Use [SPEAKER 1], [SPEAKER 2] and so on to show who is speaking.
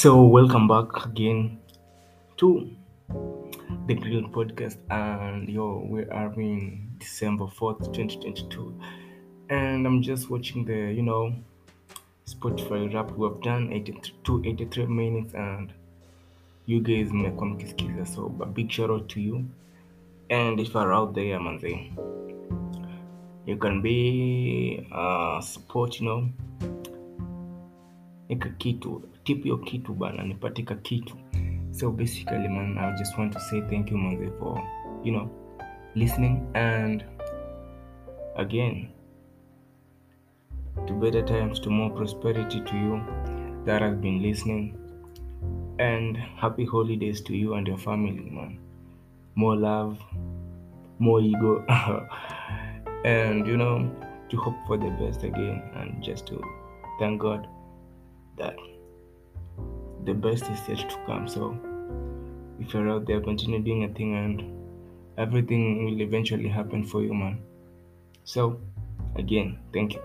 [SPEAKER 1] So, welcome back again to the Grill Podcast, and yo, we are in December 4th, 2022, and I'm just watching the you know Spotify Wrapped. We have done 82, 83 minutes, and you guys mmekuwa mkisikiza, so a big shout out to you. And if you're out there, manze, you can be uh, support, you know, nika kitu tip hiyo kitu bana nipatika kitu. So basically man i just want to say thank you manze for you know listening and again to better times to more prosperity to you that has been listening. And happy holidays to you and your family man. More love more ego. And you know to hope for the best again and just to thank god that the best is yet to come. So if you're out there, continue doing a thing and everything will eventually happen for you, man. So again, thank you.